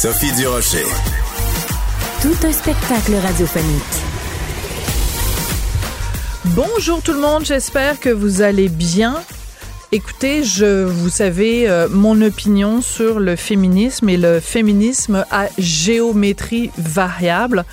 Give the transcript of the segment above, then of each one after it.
Sophie Durocher. Tout un spectacle radiophonique. Bonjour tout le monde, j'espère que vous allez bien. Écoutez, je, vous savez euh, mon opinion sur le féminisme et le féminisme à géométrie variable.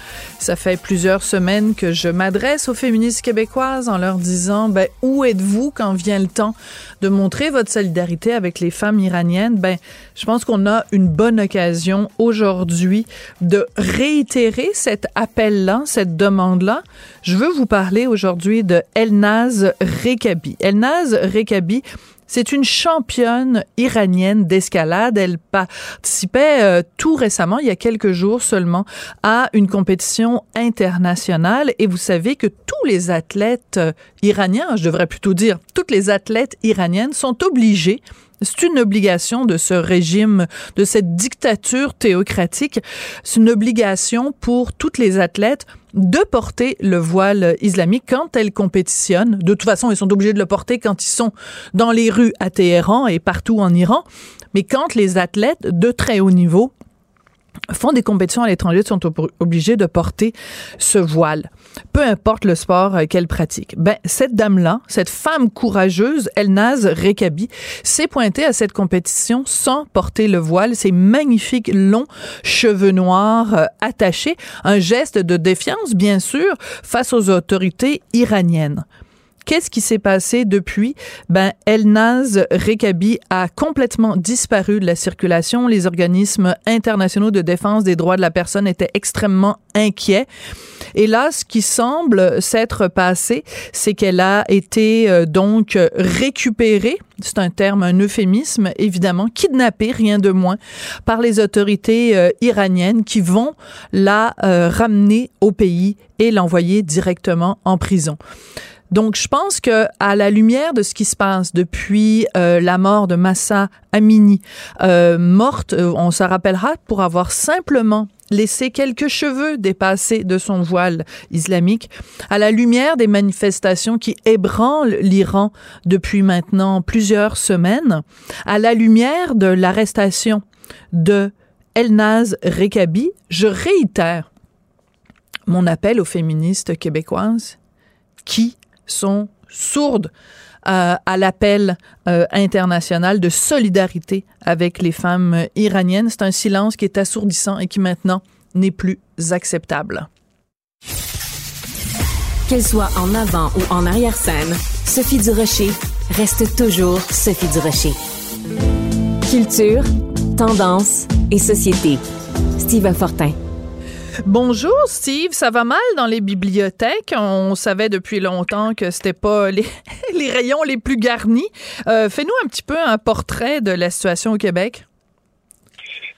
Ça fait plusieurs semaines que je m'adresse aux féministes québécoises en leur disant, ben, où êtes-vous quand vient le temps de montrer votre solidarité avec les femmes iraniennes? Ben, je pense qu'on a une bonne occasion aujourd'hui de réitérer cet appel-là, cette demande-là. Je veux vous parler aujourd'hui de Elnaz Rekabi. Elnaz Rekabi, c'est une championne iranienne d'escalade. Elle participait euh, tout récemment, il y a quelques jours seulement, à une compétition internationale. Et vous savez que tous les athlètes euh, iraniens, je devrais plutôt dire, toutes les athlètes iraniennes sont obligées c'est une obligation de ce régime, de cette dictature théocratique. C'est une obligation pour toutes les athlètes de porter le voile islamique quand elles compétitionnent. De toute façon, ils sont obligés de le porter quand ils sont dans les rues à Téhéran et partout en Iran. Mais quand les athlètes de très haut niveau font des compétitions à l'étranger sont obligés de porter ce voile, peu importe le sport euh, qu'elle pratique. Ben cette dame-là, cette femme courageuse, Elnaz Rekabi, s'est pointée à cette compétition sans porter le voile, ses magnifiques longs cheveux noirs euh, attachés, un geste de défiance bien sûr face aux autorités iraniennes. Qu'est-ce qui s'est passé depuis? Ben, Elnaz Rekabi a complètement disparu de la circulation. Les organismes internationaux de défense des droits de la personne étaient extrêmement inquiets. Et là, ce qui semble s'être passé, c'est qu'elle a été euh, donc récupérée, c'est un terme, un euphémisme, évidemment, kidnappée, rien de moins, par les autorités euh, iraniennes qui vont la euh, ramener au pays et l'envoyer directement en prison. Donc, je pense que à la lumière de ce qui se passe depuis euh, la mort de Massa Amini, euh, morte, euh, on se rappellera pour avoir simplement laissé quelques cheveux dépasser de son voile islamique, à la lumière des manifestations qui ébranlent l'Iran depuis maintenant plusieurs semaines, à la lumière de l'arrestation de Elnaz Rekabi, je réitère mon appel aux féministes québécoises qui sont sourdes euh, à l'appel euh, international de solidarité avec les femmes iraniennes. C'est un silence qui est assourdissant et qui maintenant n'est plus acceptable. Qu'elle soit en avant ou en arrière-scène, Sophie Durocher reste toujours Sophie Durocher. Culture, tendance et société. Steve Fortin. Bonjour Steve, ça va mal dans les bibliothèques? On savait depuis longtemps que c'était pas les, rayons les plus garnis. Euh, fais-nous un petit peu un portrait de la situation au Québec.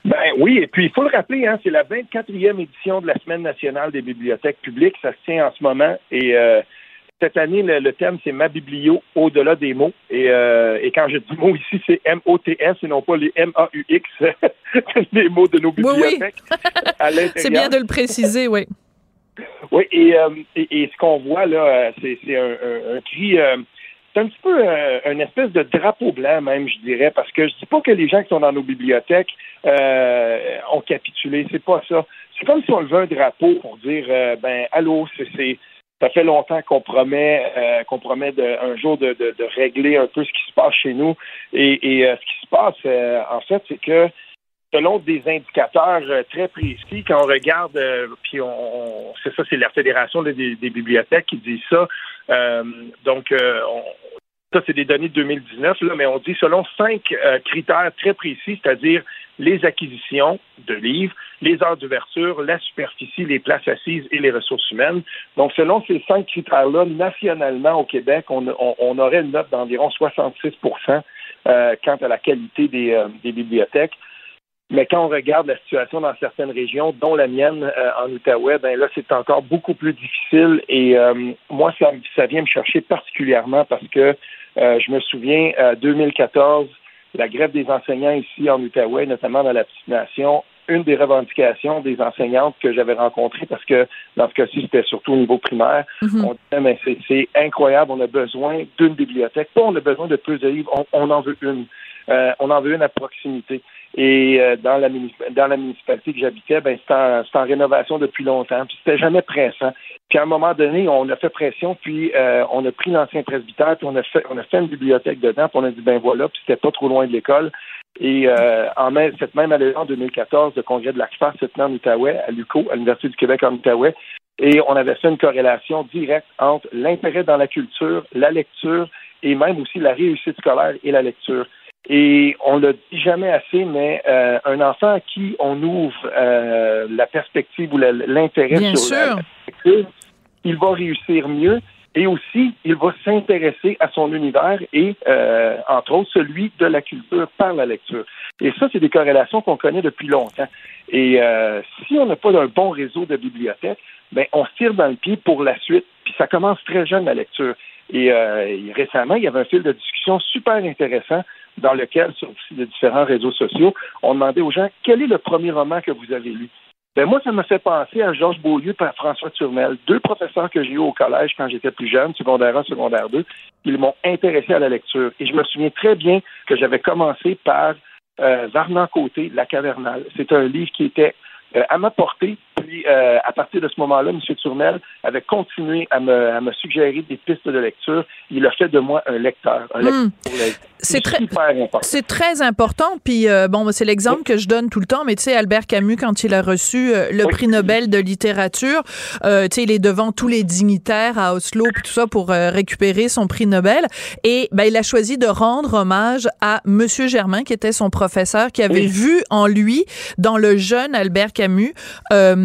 Ben oui, et puis il faut le rappeler, hein, c'est la 24e édition de la Semaine nationale des bibliothèques publiques. Ça se tient en ce moment et euh, cette année, le, thème, c'est ma biblio au-delà des mots. Et, euh, et quand je dis mots ici, c'est M-O-T-S et non pas les M-A-U-X, les mots de nos bibliothèques oui, c'est bien de le préciser, oui. Oui, et, euh, et, ce qu'on voit là, c'est, un, cri, euh, c'est un petit peu une espèce de drapeau blanc même, je dirais, parce que je dis pas que les gens qui sont dans nos bibliothèques ont capitulé, c'est pas ça. C'est comme si on levait un drapeau pour dire, ben, allô, c'est ça fait longtemps qu'on promet, euh, qu'on promet de, un jour de, de, de, régler un peu ce qui se passe chez nous. Et, et euh, ce qui se passe, euh, en fait, c'est que selon des indicateurs très précis, quand on regarde, puis on, c'est ça, c'est la Fédération des, des, bibliothèques qui dit ça. donc, on, ça, c'est des données de 2019, là, mais on dit selon cinq critères très précis, c'est-à-dire les acquisitions de livres, les heures d'ouverture, la superficie, les places assises et les ressources humaines. Donc, selon ces cinq critères-là, nationalement au Québec, on, aurait une note d'environ 66% euh, quant à la qualité des, euh, des bibliothèques. Mais quand on regarde la situation dans certaines régions, dont la mienne euh, en Outaouais, ben là, c'est encore beaucoup plus difficile. Et euh, moi, ça, ça vient me chercher particulièrement parce que je me souviens, 2014, la grève des enseignants ici en Outaouais, notamment dans la petite nation, une des revendications des enseignantes que j'avais rencontrées, parce que dans ce cas-ci, c'était surtout au niveau primaire, mhm. on disait, mais c'est incroyable, on a besoin d'une bibliothèque. Pas on a besoin de plus de livres, on en veut une. Euh, on en veut une à proximité. Et euh, dans, la, dans la municipalité que j'habitais, ben, c'était en, en, rénovation depuis longtemps. Puis c'était jamais pressant. Puis à un moment donné, on a fait pression, puis euh, on a pris l'ancien presbytère, puis on a fait on a fait une bibliothèque dedans, puis on a dit ben voilà, puis c'était pas trop loin de l'école. Et en mai, cette même année en 2014, le congrès de l'ACFA s'est tenu en Outaouais, à l'UCO, à l'Université du Québec en Outaouais, et on avait fait une corrélation directe entre l'intérêt dans la culture, la lecture et même aussi la réussite scolaire et la lecture. Et on le dit jamais assez, mais euh, un enfant à qui on ouvre euh, la perspective ou l'intérêt sur la perspective, il va réussir mieux et aussi il va s'intéresser à son univers et, euh, entre autres, celui de la culture par la lecture. Et ça, c'est des corrélations qu'on connaît depuis longtemps. Et si on n'a pas un bon réseau de bibliothèques, ben on se tire dans le pied pour la suite. Puis ça commence très jeune la lecture. Et, et récemment, il y avait un fil de discussion super intéressant dans lequel, sur les différents réseaux sociaux, on demandait aux gens quel est le premier roman que vous avez lu? Ben moi, ça me fait penser à Georges Beaulieu et à François Turmel, deux professeurs que j'ai eu au collège quand j'étais plus jeune, secondaire 1, secondaire 2. Ils m'ont intéressé à la lecture. Et je me souviens très bien que j'avais commencé par euh, Varnan Côté, La Cavernale. C'est un livre qui était euh, à ma portée. Puis, euh, à partir de ce moment-là, M. Tournel avait continué à me, à me, suggérer des pistes de lecture. Il a fait de moi un lecteur. Un lecteur hmm. C'est très, c'est très important. Puis euh, bon, c'est l'exemple que je donne tout le temps. Mais tu sais, Albert Camus, quand il a reçu le prix Nobel de littérature, euh, tu sais, il est devant tous les dignitaires à Oslo puis tout ça pour récupérer son prix Nobel. Et ben, il a choisi de rendre hommage à Monsieur Germain, qui était son professeur, qui avait vu en lui, dans le jeune Albert Camus euh,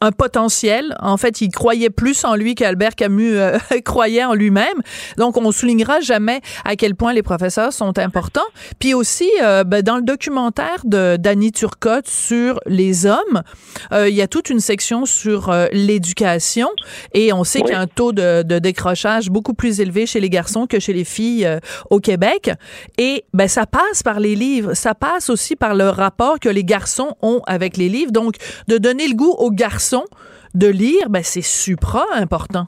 un potentiel. En fait, il croyait plus en lui qu'Albert Camus euh, croyait en lui-même. Donc, on soulignera jamais à quel point les professeurs sont importants. Puis aussi, euh, ben, dans le documentaire de Danny Turcotte sur les hommes, il y a toute une section sur l'éducation et on sait qu'il y a un taux de, de, décrochage beaucoup plus élevé chez les garçons que chez les filles au Québec. Et ben, ça passe par les livres. Ça passe aussi par le rapport que les garçons ont avec les livres. Donc, de donner le goût aux garçons de lire, ben, c'est supra important.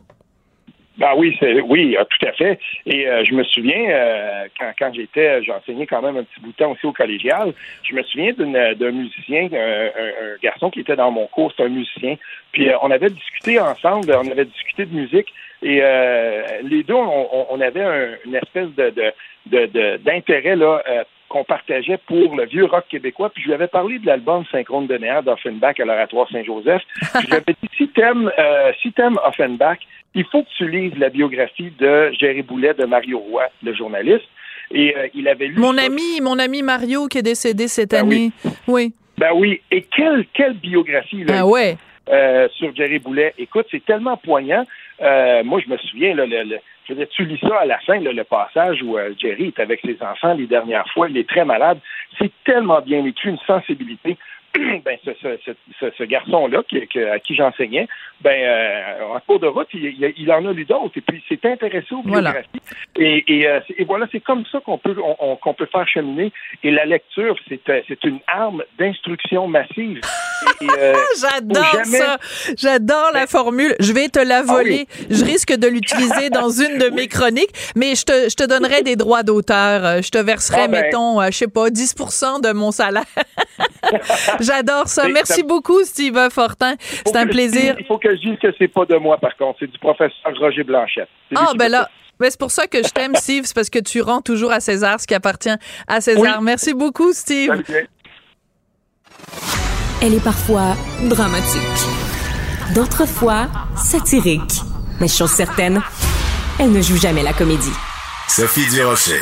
Ben oui, oui, euh, tout à fait. Et euh, je me souviens euh, quand, j'étais, j'enseignais quand même un petit bout de temps aussi au collégial. Je me souviens d'un musicien, un, garçon qui était dans mon cours, c'est un musicien. Puis on avait discuté ensemble, on avait discuté de musique. Et les deux, on, avait une espèce de d'intérêt là qu'on partageait pour le vieux rock québécois. Puis je lui avais parlé de l'album Synchrone de Néa d'Offenbach à l'Oratoire Saint-Joseph. Je lui avais dit, si t'aimes, euh, si t'aimes Offenbach, il faut que tu lises la biographie de Jerry Boulet de Mario Roy, le journaliste. Et euh, il avait lu... Mon ami, mon ami Mario qui est décédé cette ben année. Oui. Ben oui. Et quelle, quelle biographie, là. Ben ouais. Euh, sur Jerry Boulet. Écoute, c'est tellement poignant. Euh, moi, je me souviens, là, le, le, tu lis ça à la fin, le passage où euh, Jerry est avec ses enfants les dernières fois, il est très malade. C'est tellement bien écrit, une sensibilité. ben, ce, ce, ce, ce garçon-là qui, à qui j'enseignais, ben, euh, en cours de route, il, il, en a lu d'autres. Et puis, il s'est intéressé aux biographies. Et, et, euh, et, voilà, c'est comme ça qu'on peut, on, qu'on peut faire cheminer. Et la lecture, c'est, c'est une arme d'instruction massive. J'adore ça. J'adore la ben, formule. Je vais te la ah voler. Je risque de l'utiliser dans une de mes chroniques, mais je te, je te donnerai des droits d'auteur. Je te verserai, ah ben. mettons, je sais pas, 10% de mon salaire. J'adore ça. Merci beaucoup, Steve Fortin. C'est un plaisir. Il faut que je dise que c'est pas de moi, par contre. C'est du professeur Roger Blanchette. Ah, ben là. Ben c'est pour ça que je t'aime, Steve. C'est parce que tu rends toujours à César ce qui appartient à César. Merci beaucoup, Steve. Elle est parfois dramatique. D'autres fois, satirique. Mais chose certaine, elle ne joue jamais la comédie. Sophie Durocher.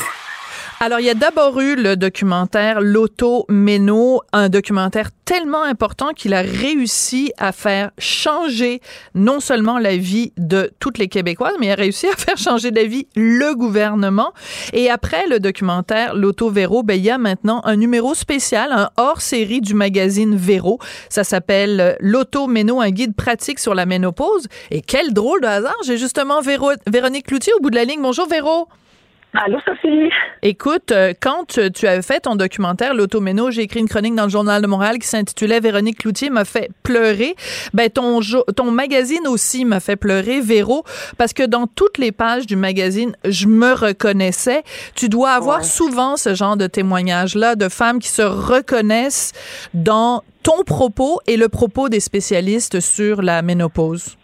Alors, il y a d'abord eu le documentaire L'Auto Méno, un documentaire tellement important qu'il a réussi à faire changer non seulement la vie de toutes les Québécoises, mais il a réussi à faire changer d'avis le gouvernement. Et après le documentaire L'Auto Véro, ben, il y a maintenant un numéro spécial, un hors-série du magazine Véro. Ça s'appelle L'Auto Méno, un guide pratique sur la ménopause. Et quel drôle de hasard, j'ai justement Véro, Véronique Cloutier au bout de la ligne. Bonjour Véro. Allô, Sophie? Écoute, euh, quand tu as fait ton documentaire, L'Automéno, j'ai écrit une chronique dans le Journal de Montréal qui s'intitulait Véronique Cloutier m'a fait pleurer. Ben, ton, ton magazine aussi m'a fait pleurer, Véro, parce que dans toutes les pages du magazine, je me reconnaissais. Tu dois avoir souvent ce genre de témoignages-là de femmes qui se reconnaissent dans ton propos et le propos des spécialistes sur la ménopause.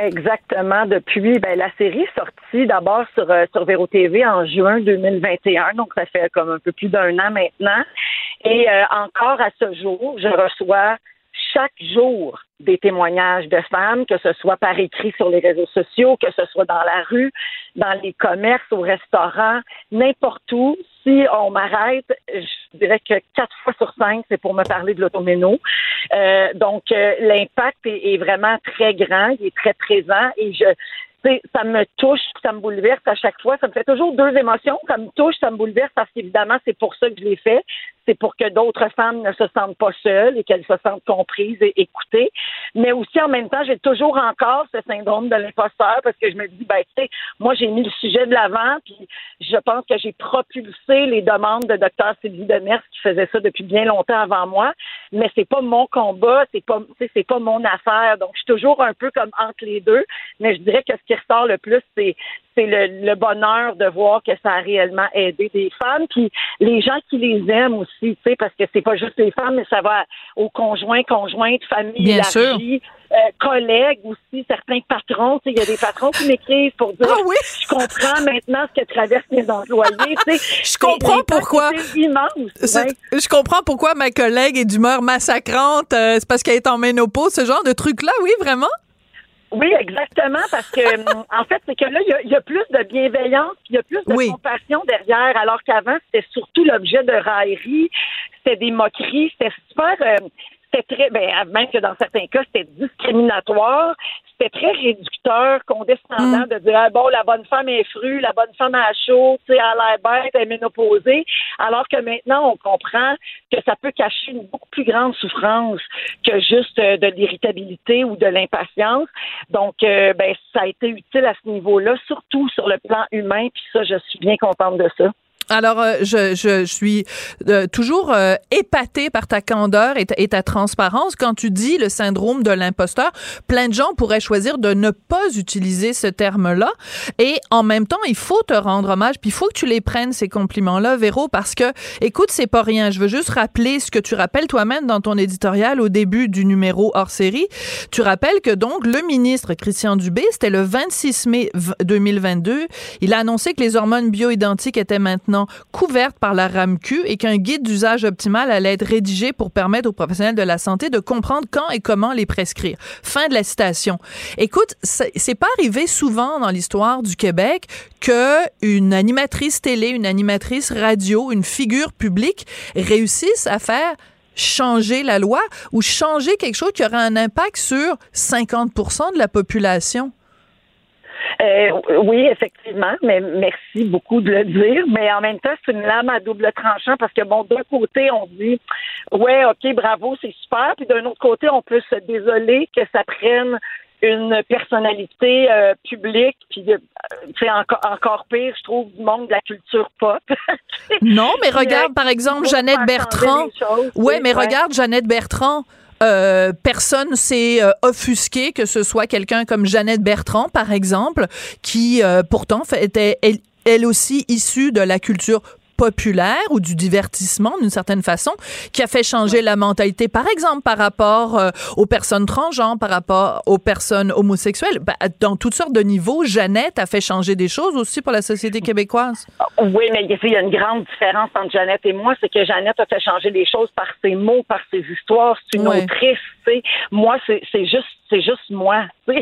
Exactement. Depuis, ben, la série sortie d'abord sur, euh, sur Véro TV en juin 2021, donc ça fait comme un peu plus d'un an maintenant. Et euh, encore à ce jour, je reçois chaque jour des témoignages de femmes, que ce soit par écrit sur les réseaux sociaux, que ce soit dans la rue, dans les commerces, au restaurant, n'importe où. Si on m'arrête, je dirais que quatre fois sur cinq, c'est pour me parler de l'automéno. Euh, donc, euh, l'impact est, vraiment très grand, il est très présent et je ça me touche, ça me bouleverse à chaque fois. Ça me fait toujours deux émotions. Ça me touche, ça me bouleverse parce qu'évidemment, c'est pour ça que je l'ai fait. C'est pour que d'autres femmes ne se sentent pas seules et qu'elles se sentent comprises et écoutées. Mais aussi, en même temps, j'ai toujours encore ce syndrome de l'imposteur parce que je me dis, ben, tu sais, moi, j'ai mis le sujet de l'avant puis je pense que j'ai propulsé les demandes de Dr. Sylvie Demers qui faisait ça depuis bien longtemps avant moi. Mais c'est pas mon combat, c'est pas, c'est pas mon affaire. Donc, je suis toujours un peu comme entre les deux. Mais je dirais que ce qui ressort le plus, c'est c'est le, bonheur de voir que ça a réellement aidé des femmes, puis les gens qui les aiment aussi, tu sais, parce que c'est pas juste les femmes, mais ça va aux conjoints, conjointes, familles, Bien euh, collègues aussi, certains patrons, tu sais, il y a des patrons qui m'écrivent pour dire, ah oui? je comprends maintenant ce que traversent mes employés, tu sais. je comprends pourquoi. Je comprends pourquoi ma collègue est d'humeur massacrante, euh, c'est parce qu'elle est en ménopause, ce genre de truc-là, oui, vraiment? Oui, exactement, parce que en fait, c'est que là, il y, a plus de bienveillance, il y a plus de compassion derrière, alors qu'avant, c'était surtout l'objet de raillerie, c'était des moqueries, c'était super. Euh, c'était très, ben, même que dans certains cas, c'était discriminatoire, c'était très réducteur, condescendant mm. de dire, ah, bon, la bonne femme est frue, la bonne femme a chaud, tu sais, elle a l'air bête, elle est ménopausée, alors que maintenant, on comprend que ça peut cacher une beaucoup plus grande souffrance que juste euh, de l'irritabilité ou de l'impatience. Donc, euh, ben, ça a été utile à ce niveau-là, surtout sur le plan humain, puis ça, je suis bien contente de ça. Alors, euh, je, suis euh, toujours euh, épatée par ta candeur et ta, et ta, transparence. Quand tu dis le syndrome de l'imposteur, plein de gens pourraient choisir de ne pas utiliser ce terme-là. Et en même temps, il faut te rendre hommage, puis il faut que tu les prennes, ces compliments-là, Véro, parce que, écoute, c'est pas rien. Je veux juste rappeler ce que tu rappelles toi-même dans ton éditorial au début du numéro hors série. Tu rappelles que donc, le ministre Christian Dubé, c'était le 26 mai 2022, il a annoncé que les hormones bioidentiques étaient maintenant couverte par la RAMQ et qu'un guide d'usage optimal allait être rédigé pour permettre aux professionnels de la santé de comprendre quand et comment les prescrire. Fin de la citation. Écoute, c'est pas arrivé souvent dans l'histoire du Québec que une animatrice télé, une animatrice radio, une figure publique réussisse à faire changer la loi ou changer quelque chose qui aurait un impact sur 50% de la population. Euh, oui, effectivement, mais merci beaucoup de le dire. Mais en même temps, c'est une lame à double tranchant parce que, bon, d'un côté, on dit, ouais, OK, bravo, c'est super. Puis d'un autre côté, on peut se désoler que ça prenne une personnalité euh, publique, puis c'est euh, encore, encore pire, je trouve, du monde de la culture pop. non, mais regarde, par exemple, Jeannette Bertrand. Ouais, mais regarde Jeannette Bertrand. Euh, personne s'est euh, offusqué que ce soit quelqu'un comme Jeannette Bertrand, par exemple, qui euh, pourtant était elle, elle aussi issue de la culture populaire ou du divertissement d'une certaine façon qui a fait changer la mentalité, par exemple, par rapport euh, aux personnes transgenres, par rapport aux personnes homosexuelles. Ben, dans toutes sortes de niveaux, Jeannette a fait changer des choses aussi pour la société québécoise. Oui, mais il y a une grande différence entre Jeannette et moi, c'est que Jeannette a fait changer des choses par ses mots, par ses histoires. C'est une autrice. Moi, c'est juste c'est juste moi.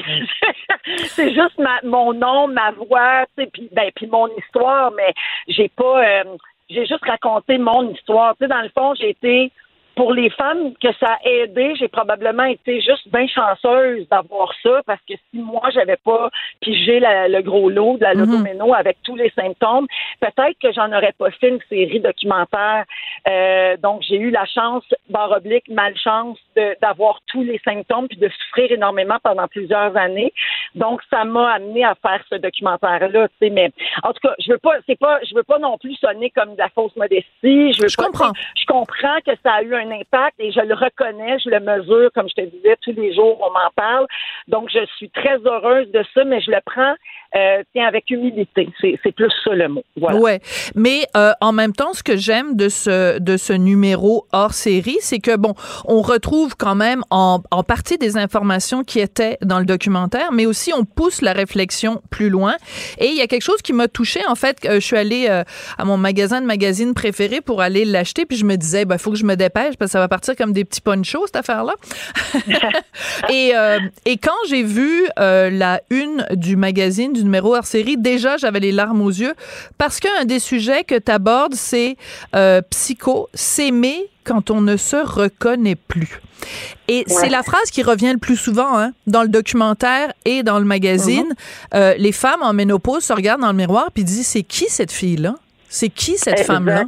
c'est juste ma, mon nom, ma voix, puis ben, puis mon histoire, mais j'ai pas. Euh, j'ai juste raconté mon histoire. Tu sais, dans le fond, j'ai été pour les femmes que ça a aidé, j'ai probablement été juste bien chanceuse d'avoir ça parce que si moi j'avais pas pigé le gros lot de la mhm. lotomeno avec tous les symptômes, peut-être que j'en aurais pas fait une série documentaire. Euh, donc j'ai eu la chance, barre oblique, malchance d'avoir tous les symptômes puis de souffrir énormément pendant plusieurs années. Donc ça m'a amené à faire ce documentaire là. Tu sais, mais en tout cas, je veux pas, c'est pas, je veux pas non plus sonner comme de la fausse modestie. Je, veux je comprends. Je comprends que ça a eu un impact et je le reconnais, je le mesure, comme je te disais, tous les jours, on m'en parle. Donc, je suis très heureuse de ça, mais je le prends euh, avec humilité. C'est plus ça le mot. Voilà. Ouais, mais euh, en même temps, ce que j'aime de ce de ce numéro hors série, c'est que bon, on retrouve quand même en, en partie des informations qui étaient dans le documentaire, mais aussi on pousse la réflexion plus loin. Et il y a quelque chose qui m'a touchée. En fait, je suis allée euh, à mon magasin de magazines préféré pour aller l'acheter, puis je me disais, il ben, faut que je me dépêche parce que ça va partir comme des petits ponchos cette affaire-là. et et quand j'ai vu la une du magazine numéro hors série, déjà, j'avais les larmes aux yeux parce qu'un des sujets que tu abordes, c'est euh, psycho, s'aimer quand on ne se reconnaît plus. Et c'est la phrase qui revient le plus souvent hein, dans le documentaire et dans le magazine. Euh, les femmes en ménopause se regardent dans le miroir puis disent c'est qui cette fille-là? C'est qui cette femme-là?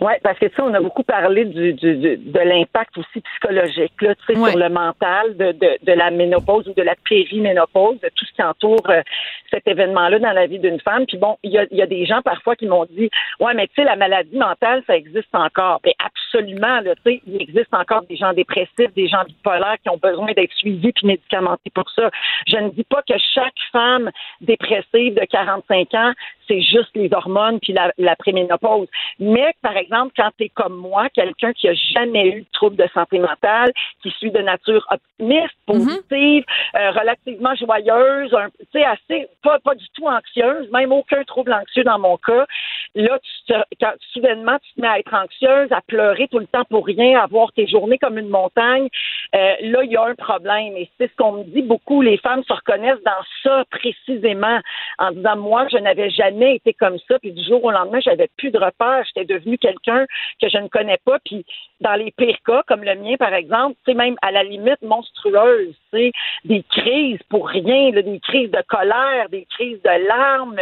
Oui, parce que tu sais, on a beaucoup parlé du, du, de l'impact aussi psychologique là, tu sais, sur le mental de, de, de, la ménopause ou de la périménopause, de tout ce qui entoure euh, cet événement-là dans la vie d'une femme. Puis bon, il y a, y a, des gens parfois qui m'ont dit Ouais, mais tu sais, la maladie mentale, ça existe encore. Mais absolument, là, tu sais, il existe encore des gens dépressifs, des gens bipolaires qui ont besoin d'être suivis puis médicamentés pour ça. Je ne dis pas que chaque femme dépressive de 45 ans, c'est juste les hormones puis la, la préménopause. Mais par exemple, quand tu es comme moi, quelqu'un qui a jamais eu de trouble de santé mentale, qui suit de nature optimiste, mhm. positive, euh, relativement joyeuse, tu sais, assez, pas, pas du tout anxieuse, même aucun trouble anxieux dans mon cas, là, tu te, quand, soudainement, tu te mets à être anxieuse, à pleurer tout le temps pour rien, à voir tes journées comme une montagne, euh, là, il y a un problème. Et c'est ce qu'on me dit beaucoup, les femmes se reconnaissent dans ça précisément, en disant, moi, je n'avais jamais été comme ça, puis du jour au lendemain, j'avais plus de repères, j'étais devenue quelqu'un que je ne connais pas. Puis dans les pires cas, comme le mien, par exemple, c'est même à la limite monstrueuse, des crises pour rien, des crises de colère, des crises de larmes,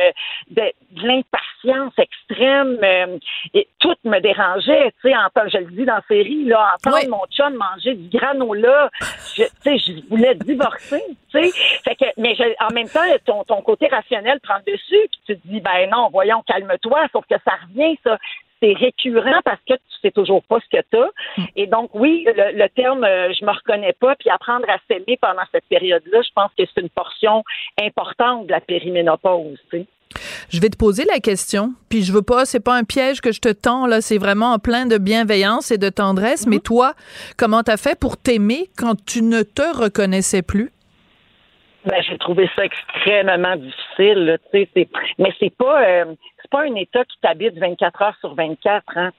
de, l'impatience extrême. Euh, et tout me dérangeait, tu sais, je le dis dans la série, là, entendre mon chum manger du granola, je, tu sais, je voulais divorcer, tu sais. Fait que, mais en même temps, ton, ton côté rationnel prend le dessus, puis tu te dis, ben non, voyons, calme-toi, sauf que ça revient, ça c'est récurrent parce que tu sais toujours pas ce que tu as. Hmm. Et donc, oui, le, terme euh, je me reconnais pas, puis apprendre à s'aimer pendant cette période-là, je pense que c'est une portion importante de la périménopause. Je vais te poser la question, puis je veux pas, c'est pas un piège que je te tends là, c'est vraiment plein de bienveillance et de tendresse. Mais mhm. toi, comment t'as fait pour t'aimer quand tu ne te reconnaissais plus? Ben, j'ai trouvé ça extrêmement difficile. Tu sais, mais c'est pas, euh, c'est pas un état qui t'habite 24 heures sur 24. Hein,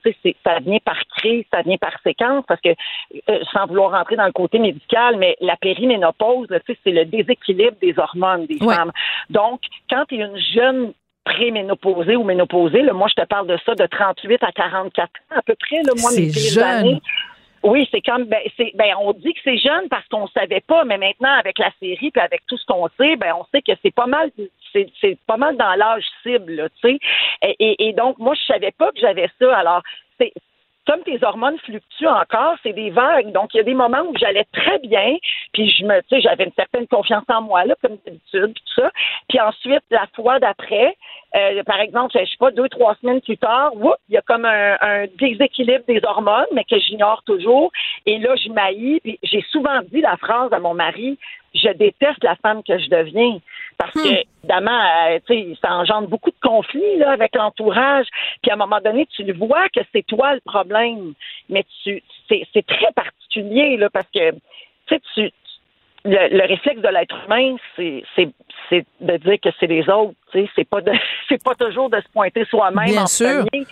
ça vient par crise, ça vient par séquence, parce que euh, sans vouloir rentrer dans le côté médical, mais la périménopause, c'est le déséquilibre des hormones des femmes. Donc, quand tu es une jeune préménopausée ou ménopausée, là, moi je te parle de ça de 38 à 44 ans à peu près. Là, moi, c'est jeune. Oui, c'est comme ben, c'est ben on dit que c'est jeune parce qu'on savait pas, mais maintenant avec la série puis avec tout ce qu'on sait, ben on sait que c'est pas mal c'est, pas mal dans l'âge cible, tu sais. Et, donc moi je savais pas que j'avais ça. Alors c'est comme tes hormones fluctuent encore, c'est des vagues. Donc, il y a des moments où j'allais très bien, puis je me, tu sais, j'avais une certaine confiance en moi, là, comme d'habitude, tout ça. Puis ensuite, la fois d'après, euh, par exemple, je sais pas, deux, trois semaines plus tard, il y a comme un, un, déséquilibre des hormones, mais que j'ignore toujours. Et là, je maillis, puis j'ai souvent dit la phrase à mon mari, je déteste la femme que je deviens. Parce que, hmm. évidemment, euh, tu sais, ça engendre beaucoup de conflits là, avec l'entourage. Puis à un moment donné, tu le vois que c'est toi le problème. Mais tu c'est très particulier là, parce que tu tu le, réflexe de l'être humain, c'est, c'est, c'est de dire que c'est les autres. C'est pas de, c'est pas toujours de se pointer soi-même en sûr. premier.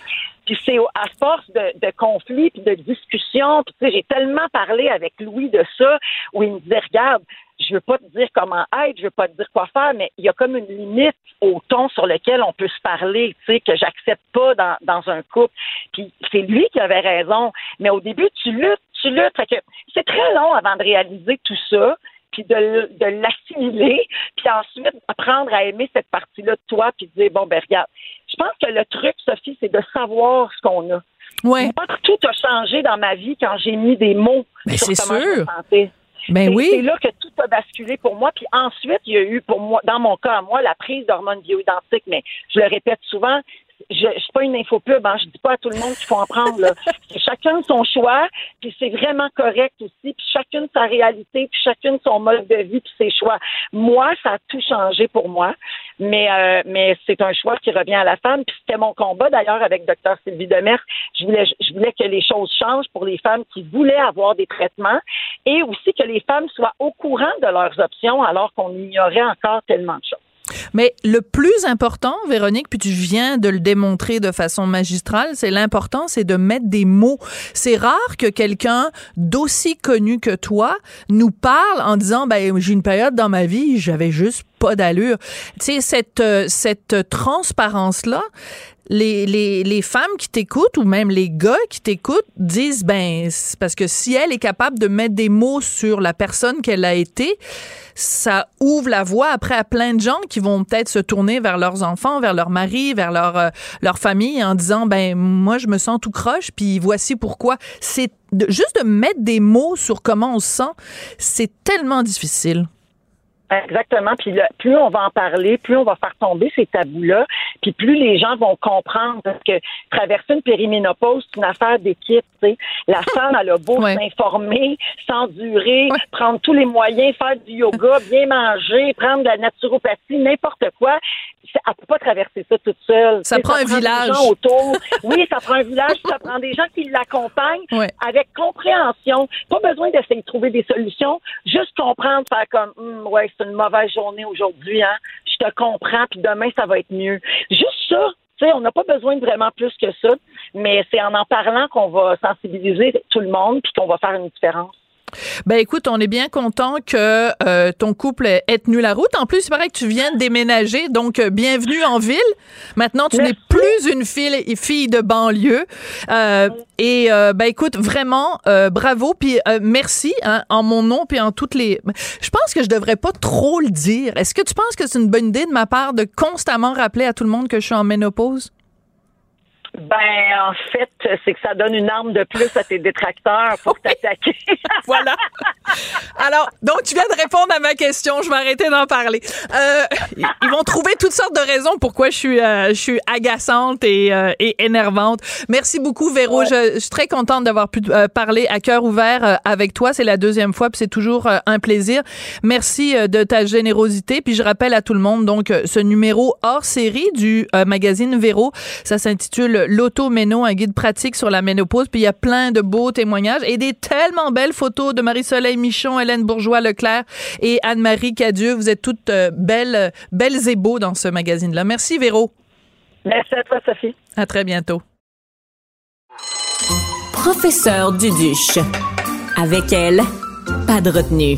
Puis c'est à force de, de conflits puis de discussions. Puis tu sais, j'ai tellement parlé avec Louis de ça où il me disait regarde, je veux pas te dire comment être, je veux pas te dire quoi faire, mais il y a comme une limite au ton sur lequel on peut se parler, tu sais, que j'accepte pas dans, dans un couple. Puis c'est lui qui avait raison. Mais au début, tu luttes, tu luttes. Fait que c'est très long avant de réaliser tout ça puis de, de l'assimiler, puis ensuite apprendre à aimer cette partie-là de toi, puis de dire, bon, ben regarde, je pense que le truc, Sophie, c'est de savoir ce qu'on a. Ouais. Moi, tout a changé dans ma vie quand j'ai mis des mots Ben, sur comment je me sûr. sentais. Ben oui. C'est là que tout a basculé pour moi. Puis ensuite, il y a eu pour moi, dans mon cas, à moi, la prise d'hormones bioidentiques. Mais je le répète souvent, je ne suis pas une infopub, hein, je dis pas à tout le monde qu'il faut en prendre. Là. Chacun son choix, puis c'est vraiment correct aussi. Puis chacune sa réalité, puis chacune son mode de vie, puis ses choix. Moi, ça a tout changé pour moi, mais euh, mais c'est un choix qui revient à la femme. Puis c'était mon combat d'ailleurs avec Dr Sylvie Demers. Je voulais je voulais que les choses changent pour les femmes qui voulaient avoir des traitements et aussi que les femmes soient au courant de leurs options alors qu'on ignorait encore tellement de choses. Mais le plus important, Véronique, puis tu viens de le démontrer de façon magistrale, c'est l'important, c'est de mettre des mots. C'est rare que quelqu'un d'aussi connu que toi nous parle en disant, ben, j'ai une période dans ma vie, j'avais juste d'allure. Tu sais, cette, euh, transparence-là, les, femmes qui t'écoutent ou même les gars qui t'écoutent disent ben parce que si elle est capable de mettre des mots sur la personne qu'elle a été ça ouvre la voie après à plein de gens qui vont peut-être se tourner vers leurs enfants vers leur mari vers leur euh, leur famille en disant ben moi je me sens tout croche puis voici pourquoi c'est juste de mettre des mots sur comment on se sent c'est tellement difficile Exactement. Puis le- plus on va en parler, plus on va faire tomber ces tabous-là, puis plus les gens vont comprendre parce que traverser une périménopause, c'est une affaire d'équipe. tu sais. La femme, elle a beau Ouais. s'informer, s'endurer, Ouais. prendre tous les moyens, faire du yoga, bien manger, prendre de la naturopathie, n'importe quoi. Elle peut pas traverser ça toute seule. Ça Tu sais, prend un des village. gens autour. Oui, ça prend un village, ça prend des gens qui l'accompagnent Ouais. avec compréhension. Pas besoin d'essayer de trouver des solutions, juste comprendre, faire comme, Hum, ouais, c'est une mauvaise journée aujourd'hui, hein. Je te comprends, puis demain ça va être mieux. Juste ça. Tu sais, on n'a pas besoin de vraiment plus que ça, mais c'est en en parlant qu'on va sensibiliser tout le monde puis qu'on va faire une différence. Ben écoute, on est bien content que euh, ton couple ait tenu la route. En plus, il paraît que tu viens de déménager, donc euh, bienvenue en ville. Maintenant, tu n'es plus une fille, fille de banlieue. Euh, et euh, ben écoute, vraiment, euh, bravo, puis euh, merci hein, en mon nom puis en toutes les. Je pense que je devrais pas trop le dire. Est-ce que tu penses que c'est une bonne idée de ma part de constamment rappeler à tout le monde que je suis en ménopause? Ben, en fait, c'est que ça donne une arme de plus à tes détracteurs pour t'attaquer. Voilà. Alors, donc tu viens de répondre à ma question. Je vais arrêter d'en parler. Euh, ils vont trouver toutes sortes de raisons pourquoi je suis, euh, je suis agaçante et, euh, et énervante. Merci beaucoup, Véro. Je, je suis très contente d'avoir pu euh, parler à cœur ouvert euh, avec toi. C'est la deuxième fois, puis c'est toujours euh, un plaisir. Merci de ta générosité. Puis je rappelle à tout le monde donc ce numéro hors série du magazine Véro. Ça s'intitule L'auto-méno, un guide pratique sur la ménopause. Puis il y a plein de beaux témoignages et des tellement belles photos de Marie-Soleil Michon, Hélène Bourgeois-Leclerc et Anne-Marie Cadieux. Vous êtes toutes euh, belles, belles et beaux dans ce magazine-là. Merci, Véro. Merci à toi, Sophie. À très bientôt. Professeur Duduche. Avec elle, pas de retenue.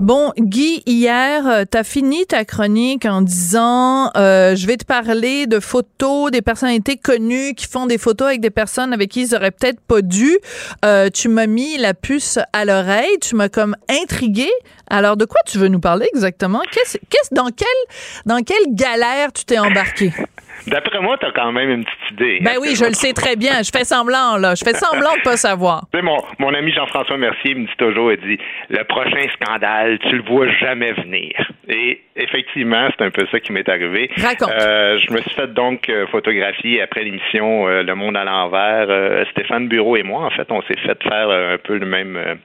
Bon, Guy, hier, euh, t'as fini ta chronique en disant euh, je vais te parler de photos des personnalités connues qui font des photos avec des personnes avec qui ils auraient peut-être pas dû. Euh, tu m'as mis la puce à l'oreille, tu m'as comme intrigué. Alors, de quoi tu veux nous parler exactement? Qu'est-ce, qu'est-ce, dans quelle, dans quelle galère tu t'es embarqué? D'après moi, t'as quand même une petite idée. Ben oui, je le sais très bien. Je fais semblant, là. Je fais semblant de pas savoir. Tu sais, mon, mon ami Jean-François Mercier me dit toujours, il dit, le prochain scandale, tu le vois jamais venir. Et effectivement, c'est un peu ça qui m'est arrivé. Raconte. Euh, je me suis fait donc euh, photographier après l'émission euh, Le Monde à l'envers. Euh, Stéphane Bureau et moi, en fait, on s'est fait faire un peu le même...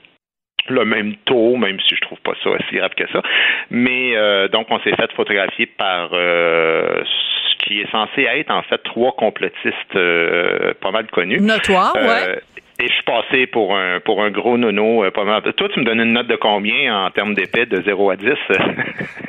le même taux, même si je trouve pas ça si grave que ça. Mais euh, donc, on s'est fait photographier par euh, qui est censé être en fait trois complotistes euh, pas mal connus. Notoire, Euh, ouais. Et je suis passé pour un pour un gros nono. euh, pas mal. Toi, tu me donnes une note de combien en termes d'épais de 0 à 10?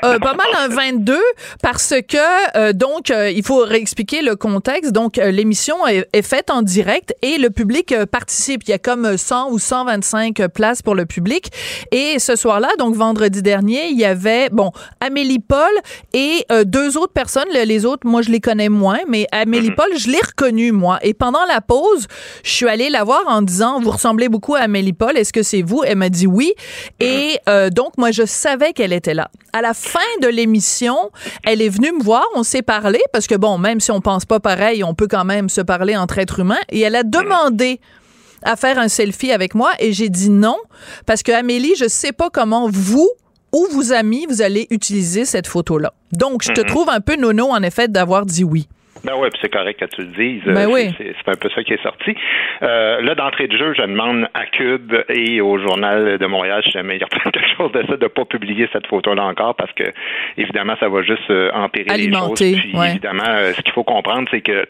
Euh, pas mal un 22 parce que euh, donc euh, il faut réexpliquer le contexte. Donc euh, l'émission est, est faite en direct et le public euh, participe. Il y a comme 100 ou 125 places pour le public. Et ce soir-là, donc vendredi dernier, il y avait bon Amélie Paul et deux autres personnes. Le- Les autres, moi je les connais moins, mais Amélie Paul, je l'ai reconnue moi. Et pendant la pause, je suis allée la voir en disant vous ressemblez beaucoup à Amélie Paul. Est-ce que c'est vous? Elle m'a dit oui. Et euh, donc moi je savais qu'elle était là. À la fin de l'émission, elle est venue me voir, on s'est parlé parce que bon, même si on pense pas pareil, on peut quand même se parler entre êtres humains. Et elle a demandé à faire un selfie avec moi et j'ai dit non parce que Amélie, je sais pas comment vous ou vos amis vous allez utiliser cette photo-là. Donc je te Mhm. trouve un peu nono en effet d'avoir dit oui. Ben oui, puis c'est correct que tu le dises. Ben Euh, oui. C'est un peu ça qui est sorti. Euh, là, d'entrée de jeu, je demande à Cube et au Journal de Montréal, si jamais il reprend quelque chose de ça, de pas publier cette photo-là encore parce que, évidemment, ça va juste euh, empirer Alimenter, les choses. Puis, ouais. évidemment, euh, ce qu'il faut comprendre, c'est que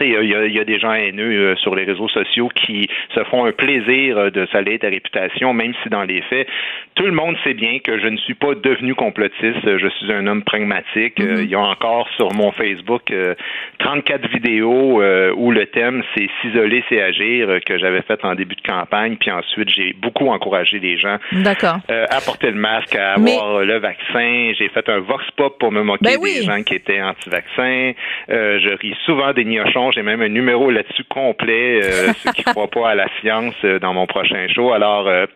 il y, a- il y a des gens haineux euh, sur les réseaux sociaux qui se font un plaisir euh, de salir ta réputation, même si dans les faits, tout le monde sait bien que je ne suis pas devenu complotiste. Euh, Je suis un homme pragmatique. Euh, il y a encore sur mon Facebook euh, 34 vidéos euh, où le thème c'est s'isoler, c'est agir euh, que j'avais fait en début de campagne. Puis ensuite, j'ai beaucoup encouragé les gens euh, à porter le masque, à avoir euh, le vaccin. J'ai fait un vox pop pour me moquer Ben oui. des gens qui étaient anti-vaccins. Euh, je ris souvent des J'ai même un numéro là-dessus complet, euh, ceux qui croient pas à la science euh, dans mon prochain show. Alors, euh,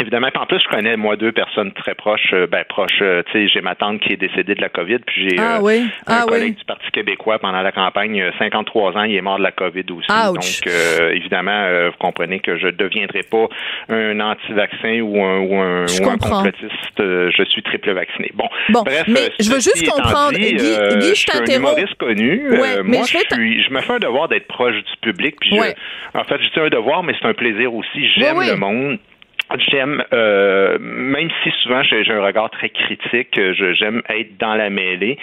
Évidemment, en plus, je connais, moi, deux personnes très proches. euh, ben, proches, euh, tu sais, j'ai ma tante qui est décédée de la COVID, puis j'ai Ah euh, oui. un Ah collègue oui. du Parti québécois pendant la campagne, euh, 53 ans, il est mort de la COVID aussi. Ouch. Donc, évidemment, vous comprenez que je ne deviendrai pas un anti-vaccin ou un, ou un, Je ou un comprends. complotiste. Je suis triple vacciné. Bon, Bon, bref. mais je veux juste comprendre, dit, Guy- Guy, je suis un humoriste connu. Ouais, moi, je je, suis, je me fais un devoir d'être proche du public. Puis je- Ouais. en fait, je dis un devoir, mais c'est un plaisir aussi. J'aime le monde. J'aime, euh, même si souvent j'ai j'ai un regard très critique, je- j'aime être dans la mêlée.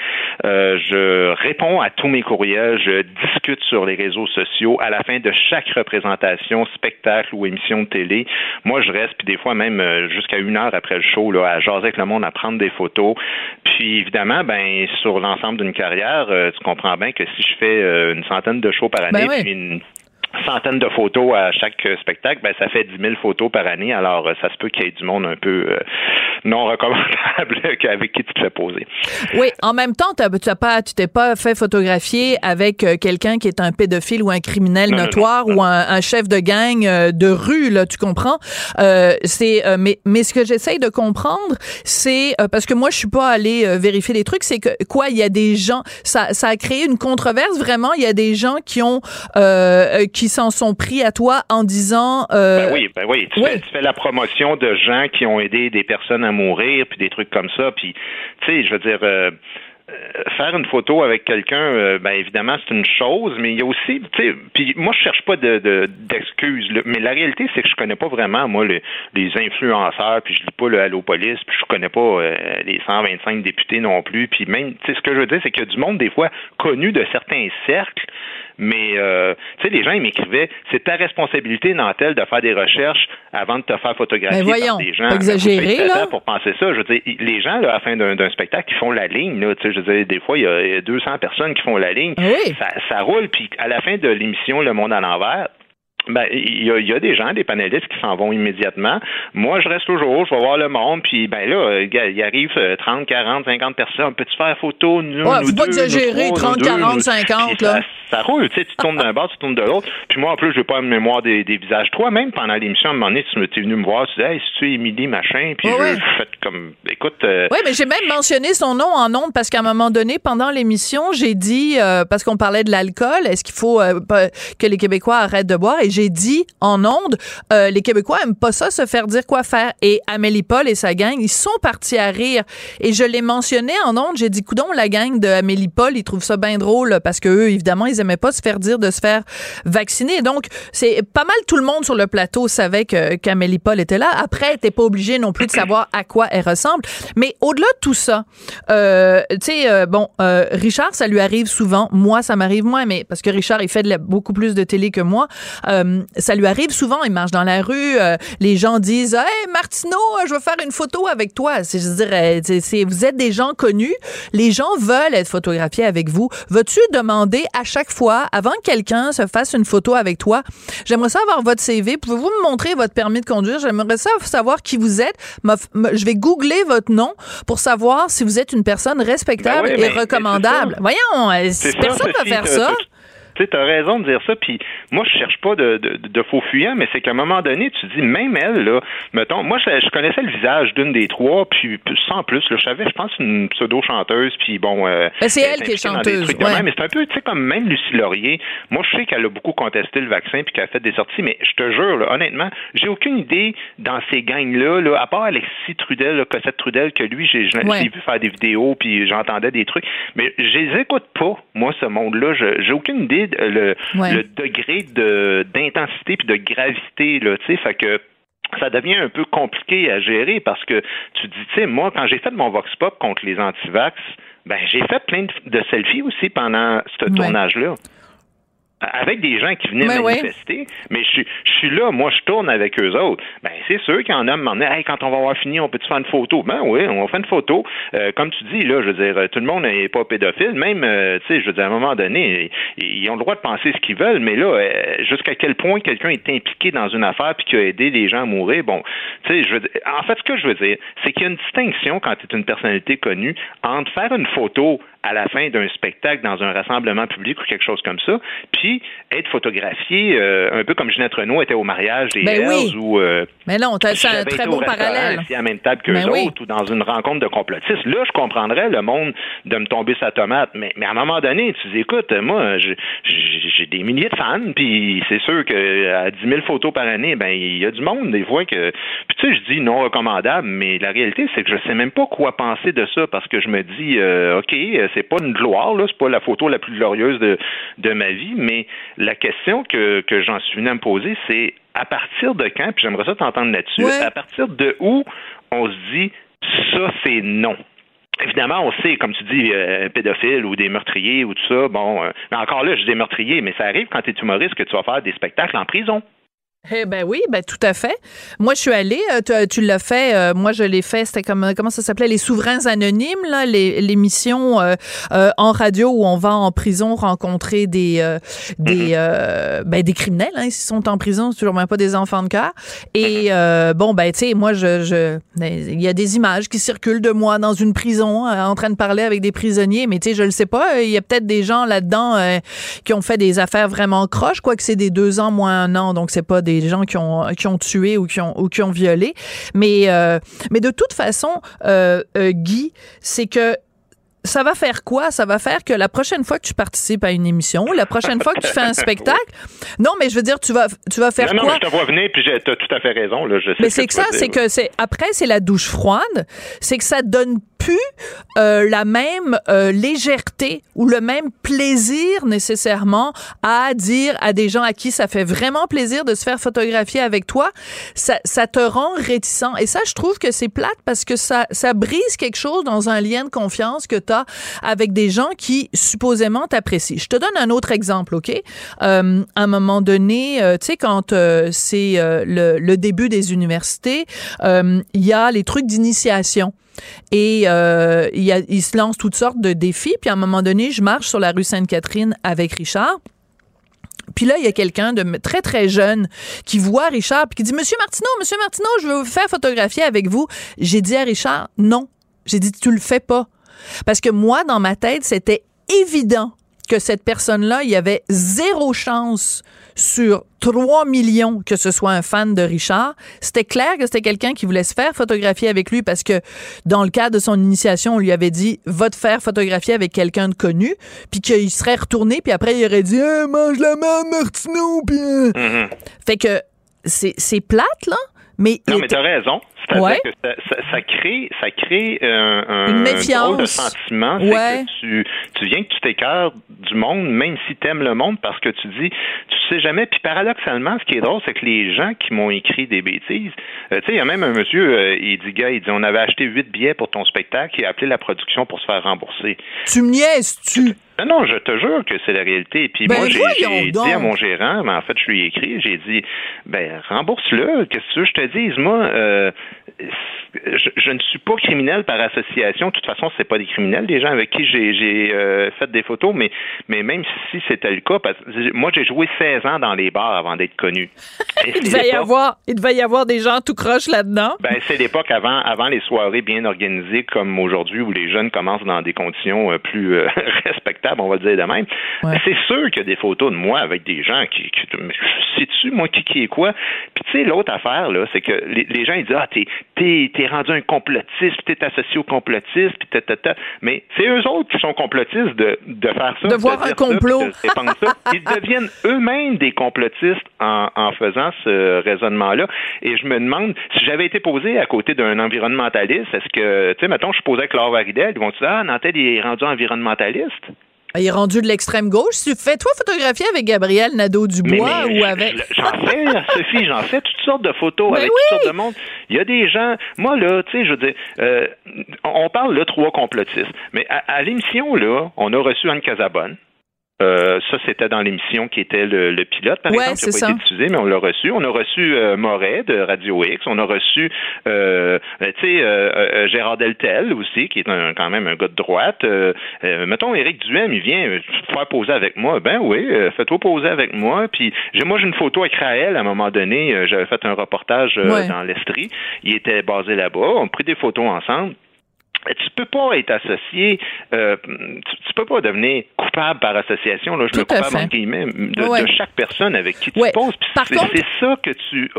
Euh, je réponds à tous mes courriels, je discute sur les réseaux sociaux. À la fin de chaque représentation, spectacle ou émission de télé, moi je reste, puis des fois même euh, jusqu'à une heure après le show, là, à jaser avec le monde, à prendre des photos. Puis évidemment, ben sur l'ensemble d'une carrière, euh, tu comprends bien que si je fais euh, une centaine de shows par année, Ben oui. puis une centaines de photos à chaque euh, spectacle, ben ça fait 10 000 photos par année. Alors, euh, ça se peut qu'il y ait du monde un peu euh, non recommandable avec qui tu te fais poser. Oui, en même temps, tu t'es pas, tu t'es pas fait photographier avec quelqu'un qui est un pédophile ou un criminel Non, notoire non, ou un, un chef de gang de rue, là, tu comprends? Euh, C'est, mais, mais ce que j'essaye de comprendre, c'est parce que moi, je suis pas allée vérifier les trucs, c'est que quoi, il y a des gens, ça, ça a créé une controverse vraiment. Il y a des gens qui ont, euh, euh, qui s'en sont pris à toi en disant, euh, Ben oui, ben oui. Tu, oui. Fais, tu fais la promotion de gens qui ont aidé des personnes à mourir, puis des trucs comme ça. Puis, tu sais, je veux dire, euh, euh, faire une photo avec quelqu'un, euh, ben évidemment, c'est une chose, mais il y a aussi, tu sais, puis moi, je cherche pas de, de- d'excuses, là. mais la réalité, c'est que je connais pas vraiment, moi, le- les influenceurs, puis je lis pas le Allo Police, puis je connais pas euh, les 125 députés non plus, puis même, tu sais, ce que je veux dire, c'est qu'il y a du monde, des fois, connu de certains cercles, mais, euh, tu sais, les gens, ils m'écrivaient, c'est ta responsabilité, Nantel, de faire des recherches avant de te faire photographier Ben voyons, par des gens. pas exagéré, être là. pour penser ça. Je veux dire, les gens, là, à la fin d'un, spectacle, ils font la ligne, là. Tu sais, je veux dire, des fois, il y a- il y a 200 personnes qui font la ligne. Ah oui. Ça, ça roule, puis à la fin de l'émission Le Monde à l'envers, ben, il y, a, y a des gens, des panélistes qui s'en vont immédiatement. Moi, je reste toujours, je vais voir le monde, puis ben là, il arrive 30, 40, 50 personnes. Peux-tu faire photo? Nous, ouais, nous faut pas deux, exagérer, nous trois, 30, nous deux, 40, nous- 50, Puis là. Ça, ça roule, tu sais, tu tournes d'un bord, tu tournes de l'autre. Puis moi, en plus, je n'ai pas une mémoire des, des visages. Toi-même, pendant l'émission, à un moment donné, tu es venu me voir, tu dis, hey, si tu es Émilie, machin, puis Ouais, je, ouais. je fais comme, écoute, euh, Oui, mais j'ai même mentionné son nom en ondes parce qu'à un moment donné, pendant l'émission, j'ai dit, euh, parce qu'on parlait de l'alcool, est-ce qu'il faut euh, pas- que les Québécois arrêtent de boire? Et j'ai dit en ondes, euh, les Québécois aiment pas ça, se faire dire quoi faire. Et Amélie Paul et sa gang, ils sont partis à rire. Et je l'ai mentionné en ondes, j'ai dit, coudon, la gang de Amélie Paul, ils trouvent ça bien drôle parce que eux, évidemment, ils aimaient pas se faire dire de se faire vacciner. Donc, c'est pas mal tout le monde sur le plateau savait qu'Amélie Paul était là. Après, t'es pas obligé non plus de savoir à quoi elle ressemble. Mais au-delà de tout ça, euh, tu sais, euh, bon, Richard, ça lui arrive souvent. Moi, ça m'arrive moins, mais parce que Richard, il fait beaucoup plus de télé que moi. Ça lui arrive souvent. Il marche dans la rue. euh, les gens disent, hey, Martineau, je veux faire une photo avec toi. C'est, je dirais, c'est, c'est- vous êtes des gens connus. Les gens veulent être photographiés avec vous. Veux-tu demander à chaque fois, avant que quelqu'un se fasse une photo avec toi, j'aimerais ça avoir votre CV. Pouvez-vous me montrer votre permis de conduire? J'aimerais ça savoir qui vous êtes. Je vais googler votre nom pour savoir si vous êtes une personne respectable Ben oui, et recommandable. Voyons, euh, personne ne peut Sophie, faire ça. Tu t'as raison de dire ça, puis moi, je cherche pas de, de, de faux fuyants, mais c'est qu'à un moment donné, tu dis, même elle, là, mettons, moi, je, je connaissais le visage d'une des trois, puis sans plus, là, je savais, je pense, une pseudo-chanteuse, puis bon... euh, Ben, c'est elle qui est chanteuse, ouais. même, mais c'est un peu, tu sais, comme même Lucie Laurier, moi, je sais qu'elle a beaucoup contesté le vaccin, puis qu'elle a fait des sorties, mais je te jure, là, honnêtement, j'ai aucune idée dans ces gangs-là, là, à part Alexis Trudel, là, Cossette Trudel, que lui, j'ai Ouais. vu faire des vidéos, puis j'entendais des trucs, mais je les écoute pas, moi, ce monde-là, Je- j'ai aucune idée de, le, Ouais. le degré de d'intensité puis de gravité, là, tu sais, fait que ça devient un peu compliqué à gérer parce que tu dis, tu sais, moi, quand j'ai fait mon Vox Pop contre les antivax, ben j'ai fait plein de, de selfies aussi pendant ce Ouais. tournage-là. Avec des gens qui venaient Mais manifester, mais je, suis- je suis là, moi je tourne avec eux autres. Ben c'est sûr qu'il y en a un hey, quand on va avoir fini, on peut-tu faire une photo? Ben oui, on va faire une photo. Euh, comme tu dis, là, je veux dire, tout le monde n'est pas pédophile. Même, euh, tu sais, je veux dire, à un moment donné, ils, ils ont le droit de penser ce qu'ils veulent, mais là, euh, jusqu'à quel point quelqu'un est impliqué dans une affaire puis qui a aidé les gens à mourir, bon, tu sais, je veux dire, en fait, ce que je veux dire, c'est qu'il y a une distinction quand tu es une personnalité connue entre faire une photo à la fin d'un spectacle dans un rassemblement public ou quelque chose comme ça, puis être photographié euh, un peu comme Ginette Renault était au mariage des Ben oui. Ou euh, Mais non, c'est un très beau parallèle. à la même table que Ben les oui. autres ou dans une rencontre de complotistes. Là, je comprendrais le monde de me tomber sa tomate, mais, mais à un moment donné, tu dis, écoute, moi, j'ai- des milliers de fans, puis c'est sûr qu'à 10 000 photos par année, ben il y a du monde des fois que... Puis tu sais, je dis non recommandable, mais la réalité, c'est que je sais même pas quoi penser de ça, parce que je me dis, euh, OK, euh, c'est pas une gloire, là, c'est pas la photo la plus glorieuse de, de ma vie, mais la question que, que j'en suis venu à me poser, c'est à partir de quand, puis j'aimerais ça t'entendre là-dessus, Ouais. à partir de où on se dit ça c'est non? Évidemment, on sait, comme tu dis, euh, pédophiles ou des meurtriers ou tout ça. Bon, euh, mais encore là, je dis des meurtriers, mais ça arrive quand tu es humoriste que tu vas faire des spectacles en prison. Eh ben oui, ben tout à fait. Moi, je suis allée, euh, tu, tu l'as fait, euh, moi je l'ai fait, c'était comme, comment ça s'appelait, les souverains anonymes, là, les- l'émission euh, euh, en radio où on va en prison rencontrer des euh, des euh, ben, des criminels, hein, s'ils sont en prison, c'est toujours même pas des enfants de cœur. Et euh, bon, ben tu sais, moi, je, je, ben, il y a des images qui circulent de moi dans une prison euh, en train de parler avec des prisonniers, mais tu sais, je le sais pas, il y a peut-être des gens là-dedans euh, qui ont fait des affaires vraiment croches, quoique c'est des deux ans moins un an, donc c'est pas des gens qui ont qui ont tué ou qui ont ou qui ont violé. Mais euh, mais de toute façon, euh, euh, Guy, c'est que ça va faire quoi? Ça va faire que la prochaine fois que tu participes à une émission, la prochaine fois que tu fais un spectacle, non, mais je veux dire, tu vas, tu vas faire non, non, quoi? mais je te vois venir, puis tu as tout à fait raison. Là, je sais Mais ce c'est tu que ça, c'est que c'est après c'est la douche froide, c'est que ça donne plus euh, la même euh, légèreté ou le même plaisir nécessairement à dire à des gens à qui ça fait vraiment plaisir de se faire photographier avec toi, ça, ça te rend réticent. Et ça, je trouve que c'est plate parce que ça, ça brise quelque chose dans un lien de confiance que tu as avec des gens qui supposément t'apprécient. Je te donne un autre exemple, OK? Euh, à un moment donné, euh, tu sais, quand euh, c'est euh, le, le début des universités, il y a les trucs d'initiation. Et euh, il, se lance toutes sortes de défis. Puis à un moment donné, je marche sur la rue Sainte-Catherine avec Richard. Puis là, il y a quelqu'un de très, très jeune qui voit Richard puis qui dit, Monsieur Martineau, Monsieur Martineau, je veux vous faire photographier avec vous. J'ai dit à Richard, non. J'ai dit, tu le fais pas. Parce que moi, dans ma tête, c'était évident que cette personne-là, il y avait zéro chance sur 3 millions que ce soit un fan de Richard. C'était clair que c'était quelqu'un qui voulait se faire photographier avec lui parce que dans le cadre de son initiation, on lui avait dit va te faire photographier avec quelqu'un de connu, puis qu'il serait retourné, puis après il aurait dit mange la main Martineau, puis. Mhm. fait que c'est plate là, mais Non, mais t'as raison. C'est-à-dire Ouais. que ça, ça- ça crée, ça crée un, un Une méfiance. drôle de sentiment. C'est que tu, tu viens que tu t'écœures du monde, même si t'aimes le monde, parce que tu dis, tu sais jamais. Puis paradoxalement, ce qui est drôle, c'est que les gens qui m'ont écrit des bêtises, euh, tu sais, il y a même un monsieur, euh, il dit, gars, il dit, on avait acheté huit billets pour ton spectacle, il a appelé la production pour se faire rembourser. tu me niaises, tu? Non, non, je te jure que c'est la réalité. Puis Ben moi, j'ai dit à mon gérant, mais en fait, je lui ai écrit, j'ai dit, ben rembourse-le. Qu'est-ce que tu veux que je te dise? Moi, euh, je, je ne suis pas criminel par association. De toute façon, c'est pas des criminels, les gens avec qui j'ai euh, fait des photos. Mais mais même si c'était le cas, parce que moi, j'ai joué 16 ans dans les bars avant d'être connu. Il devait y avoir il devait y avoir des gens tout croche là-dedans. ben, c'est l'époque avant, avant les soirées bien organisées comme aujourd'hui où les jeunes commencent dans des conditions euh, plus euh, respectables, on va le dire de même. Ouais. Mais C'est sûr qu'il y a des photos de moi avec des gens qui, qui sais-tu moi qui, qui est quoi? Puis tu sais, l'autre affaire, là, c'est que les, les gens ils disent Ah, t'es, t'es rendu un complotiste, puis t'es associé au complotisme, puis ta, ta, ta. Mais c'est eux autres qui sont complotistes de, de faire ça. De voir un complot. de ça. Ils deviennent eux-mêmes des complotistes en, en faisant ce raisonnement-là. Et je me demande, si j'avais été posé à côté d'un environnementaliste, est-ce que, tu sais, mettons, je suis posé avec Laure Varidel, ils vont dire, ah, Nantel, il est rendu environnementaliste? Il est rendu de l'extrême gauche. Fais-toi photographier avec Gabriel Nadeau-Dubois ou avec... je- J'en fais, Sophie, j'en fais toutes sortes de photos Mais avec oui! toutes sortes de monde. Il y a des gens, moi là, tu sais, je veux dire, euh, on parle là trois complotistes, mais à, à l'émission là, on a reçu Anne Casabonne. Euh, ça, c'était dans l'émission qui était le, le pilote, par Ouais, exemple, qui n'a pas ça. été diffusé, mais on l'a reçu. On a reçu euh, Moret de Radio X. On a reçu, euh, euh, tu sais, euh, euh, Gérard Deltel aussi, qui est un- quand même un gars de droite. Mettons, Éric Duhem, il vient te faire poser avec moi. Ben oui, euh, fais-toi poser avec moi. Puis j'ai, moi, j'ai une photo avec Raël à un moment donné. J'avais fait un reportage Ouais. dans l'Estrie. Il était basé là-bas. On a pris des photos ensemble. Tu peux pas être associé, euh, tu, tu peux pas devenir coupable par association. Là, je Tout me coupable fait. entre guillemets de, Ouais. de chaque personne avec qui tu Ouais. poses. C'est, contre- ça que tu,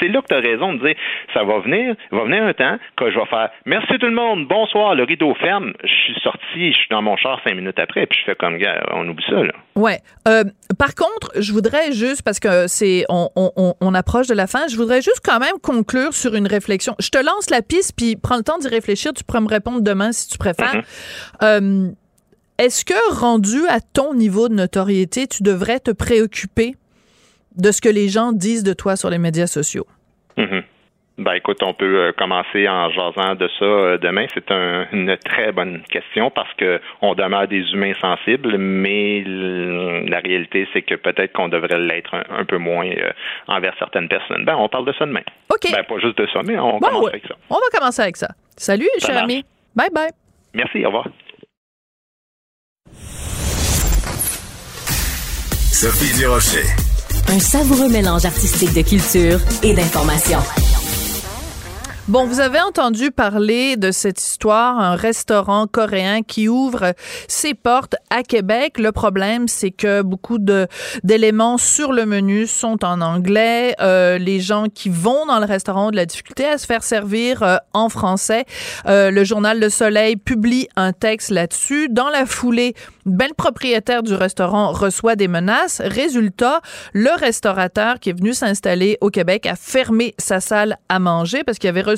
c'est là que tu as raison de dire, ça va venir, va venir un temps que je vais faire. Merci tout le monde, bonsoir, le rideau ferme. Je suis sorti, je suis dans mon char cinq minutes après, puis je fais comme gars, on oublie ça là. Ouais. Euh, par contre, je voudrais juste, parce que c'est, on, on, approche de la fin, je voudrais juste quand même conclure sur une réflexion. Je te lance la piste, puis prends le temps d'y réfléchir. Tu pourras me répondre demain si tu préfères. Euh, est-ce que, rendu à ton niveau de notoriété, tu devrais te préoccuper de ce que les gens disent de toi sur les médias sociaux? Mhm. Ben écoute, on peut euh, commencer en jasant de ça demain. C'est un- une très bonne question parce que on demeure des humains sensibles, mais la réalité c'est que peut-être qu'on devrait l'être un, un peu moins euh, envers certaines personnes. Ben on parle de ça demain. OK. Ben pas juste de ça, mais on Bon, commence ouais. avec ça. On va commencer avec ça. Salut, Ça cher marche. ami. Bye bye. Merci, au revoir. Sophie Durocher. Un savoureux mélange artistique de culture et d'information. Bon, vous avez entendu parler de cette histoire, un restaurant coréen qui ouvre ses portes à Québec. Le problème, c'est que beaucoup d'éléments sur le menu sont en anglais. Euh, les gens qui vont dans le restaurant ont de la difficulté à se faire servir euh, en français. Euh, le journal Le Soleil publie un texte là-dessus. Dans la foulée, ben, le propriétaire du restaurant reçoit des menaces. Résultat, le restaurateur qui est venu s'installer au Québec a fermé sa salle à manger parce qu'il avait reçu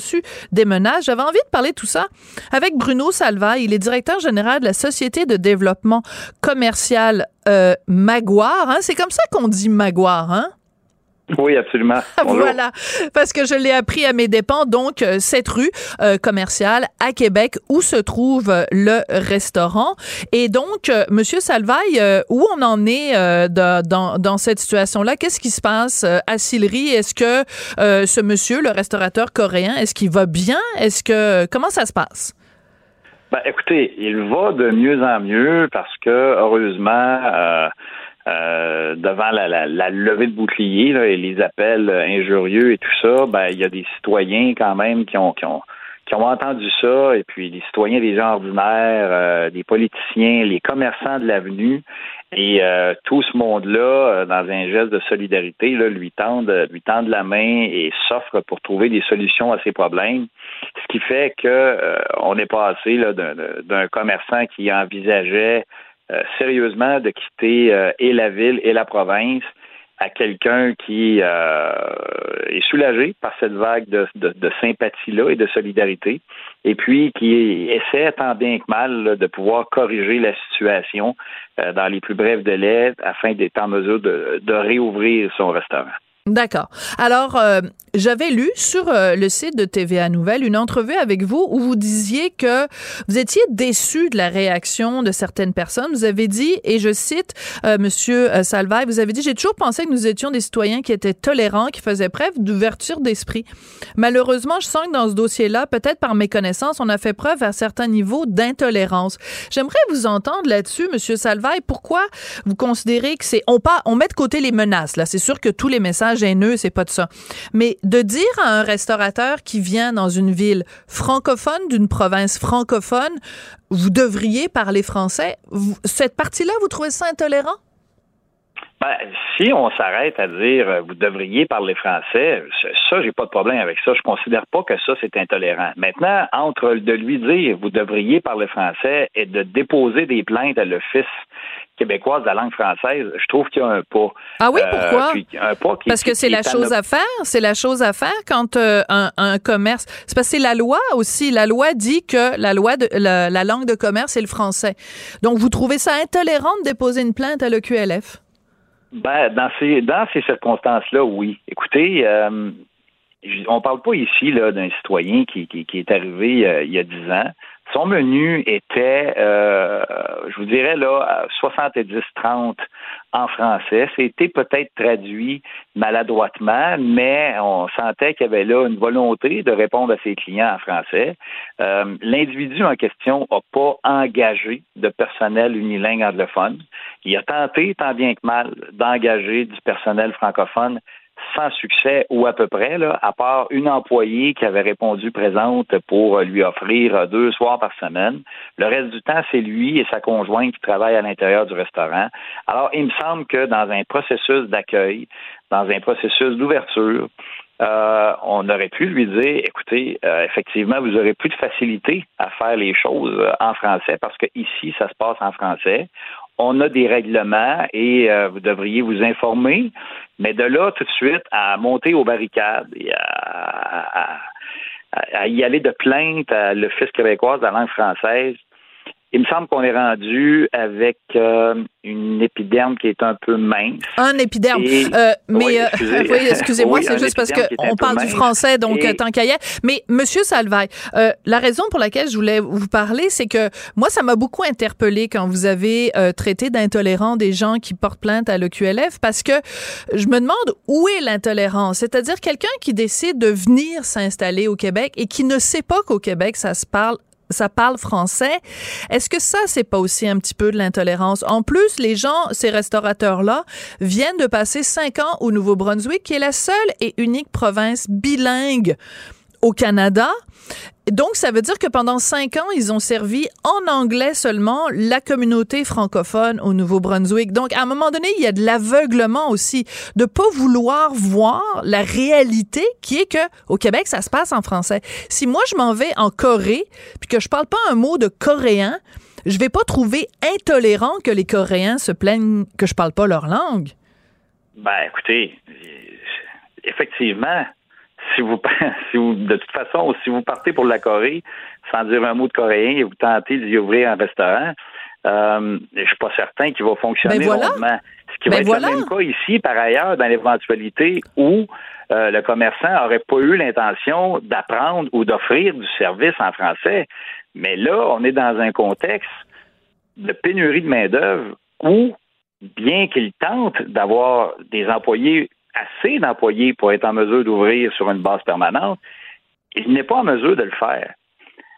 des. J'avais envie de parler de tout ça avec Bruno Salva. Il est directeur général de la Société de développement commercial euh, Maguire. Hein? C'est comme ça qu'on dit Maguire, hein? Oui, absolument. Bonjour. Voilà, parce que je l'ai appris à mes dépens. Donc, euh, cette rue euh, commerciale à Québec où se trouve euh, le restaurant. Et donc, euh, Monsieur Salvaille, euh, où on en est euh, de- dans, dans cette situation-là? Qu'est-ce qui se passe à Sillery? Est-ce que euh, ce monsieur, le restaurateur coréen, est-ce qu'il va bien? Est-ce que comment ça se passe? Ben, écoutez, il va de mieux en mieux parce que, heureusement, euh, euh, devant la, la, levée de bouclier et les appels injurieux et tout ça, ben il y a des citoyens quand même qui ont qui ont qui ont entendu ça, et puis les citoyens, des gens ordinaires, euh, des politiciens, les commerçants de l'avenue, et euh, tout ce monde-là, euh, dans un geste de solidarité, là, lui tendent, lui tendent la main et s'offrent pour trouver des solutions à ses problèmes. Ce qui fait que on est passé d'un commerçant qui envisageait sérieusement de quitter et la ville et la province à quelqu'un qui euh, est soulagé par cette vague de, sympathie-là et de solidarité, et puis qui essaie tant bien que mal de pouvoir corriger la situation euh, dans les plus brefs délais afin d'être en mesure de réouvrir son restaurant. D'accord. Alors, euh, j'avais lu sur euh, le site de TVA Nouvelle une entrevue avec vous où vous disiez que vous étiez déçu de la réaction de certaines personnes. Vous avez dit, et je cite euh, Monsieur euh, Salvaille, vous avez dit, j'ai toujours pensé que nous étions des citoyens qui étaient tolérants, qui faisaient preuve d'ouverture d'esprit. Malheureusement, je sens que dans ce dossier-là, peut-être par méconnaissance, on a fait preuve à certains niveaux d'intolérance. J'aimerais vous entendre là-dessus, Monsieur Salvaille. Pourquoi vous considérez que c'est on pas on met de côté les menaces là. C'est sûr que tous les messages gêneux, c'est pas de ça. Mais de dire à un restaurateur qui vient dans une ville francophone, d'une province francophone, vous devriez parler français, cette partie-là, vous trouvez ça intolérant? Ben, si on s'arrête à dire euh, vous devriez parler français, ça, j'ai pas de problème avec ça. Je considère pas que ça, c'est intolérant. Maintenant, entre de lui dire vous devriez parler français et de déposer des plaintes à l'Office québécoise de la langue française, je trouve qu'il y a un pas. Ah oui, pourquoi? Euh, parce que c'est la chose à faire. C'est la chose à faire quand euh, un, commerce. C'est parce que c'est la loi aussi. La loi dit que la loi de la, la langue de commerce est le français. Donc, vous trouvez ça intolérant de déposer une plainte à l'EQLF? Ben, dans ces, dans ces circonstances-là, oui. Écoutez, euh, on parle pas ici là d'un citoyen qui, qui, est arrivé euh, il y a dix ans. Son menu était, euh, je vous dirais là, 70-30 en français. C'était peut-être traduit maladroitement, mais on sentait qu'il y avait là une volonté de répondre à ses clients en français. Euh, l'individu en question n'a pas engagé de personnel unilingue anglophone. Il a tenté, tant bien que mal, d'engager du personnel francophone sans succès ou à peu près, là, à part une employée qui avait répondu présente pour lui offrir deux soirs par semaine. Le reste du temps, c'est lui et sa conjointe qui travaillent à l'intérieur du restaurant. Alors, il me semble que dans un processus d'accueil, dans un processus d'ouverture, euh, on aurait pu lui dire, écoutez, euh, effectivement, vous aurez plus de facilité à faire les choses en français parce que ici, ça se passe en français on a des règlements et euh, vous devriez vous informer. Mais de là, tout de suite, à monter aux barricades et à, à y aller de plainte à l'Office québécois de la langue française, il me semble qu'on est rendu avec euh, une épiderme qui est un peu mince. Un épiderme. Euh, mais oui, euh, excusez-moi, c'est juste parce qu'on parle du français, donc tant qu'à y Mais Monsieur Salvaille, la raison pour laquelle je voulais vous parler, c'est que moi, ça m'a beaucoup interpellé quand vous avez traité d'intolérants des gens qui portent plainte à l'EQLF, parce que je me demande où est l'intolérance. C'est-à-dire quelqu'un qui décide de venir s'installer au Québec et qui ne sait pas qu'au Québec, ça se parle ça parle français. Est-ce que ça, c'est pas aussi un petit peu de l'intolérance? En plus, les gens, ces restaurateurs-là, viennent de passer cinq ans au Nouveau-Brunswick, qui est la seule et unique province bilingue au Canada. Donc, ça veut dire que pendant cinq ans, ils ont servi en anglais seulement la communauté francophone au Nouveau-Brunswick. Donc, à un moment donné, il y a de l'aveuglement aussi, de pas vouloir voir la réalité qui est que au Québec, ça se passe en français. Si moi, je m'en vais en Corée, puis que je parle pas un mot de coréen, je vais pas trouver intolérant que les Coréens se plaignent que je parle pas leur langue. Ben, écoutez, effectivement, si vous, si vous, de toute façon, si vous partez pour la Corée sans dire un mot de coréen et vous tentez d'y ouvrir un restaurant, euh, je suis pas certain qu'il va fonctionner ben Ce qui va ben être le même cas ici, par ailleurs, dans l'éventualité où euh, le commerçant n'aurait pas eu l'intention d'apprendre ou d'offrir du service en français. Mais là, on est dans un contexte de pénurie de main-d'œuvre où, bien qu'il tente d'avoir des employés assez d'employés pour être en mesure d'ouvrir sur une base permanente, il n'est pas en mesure de le faire.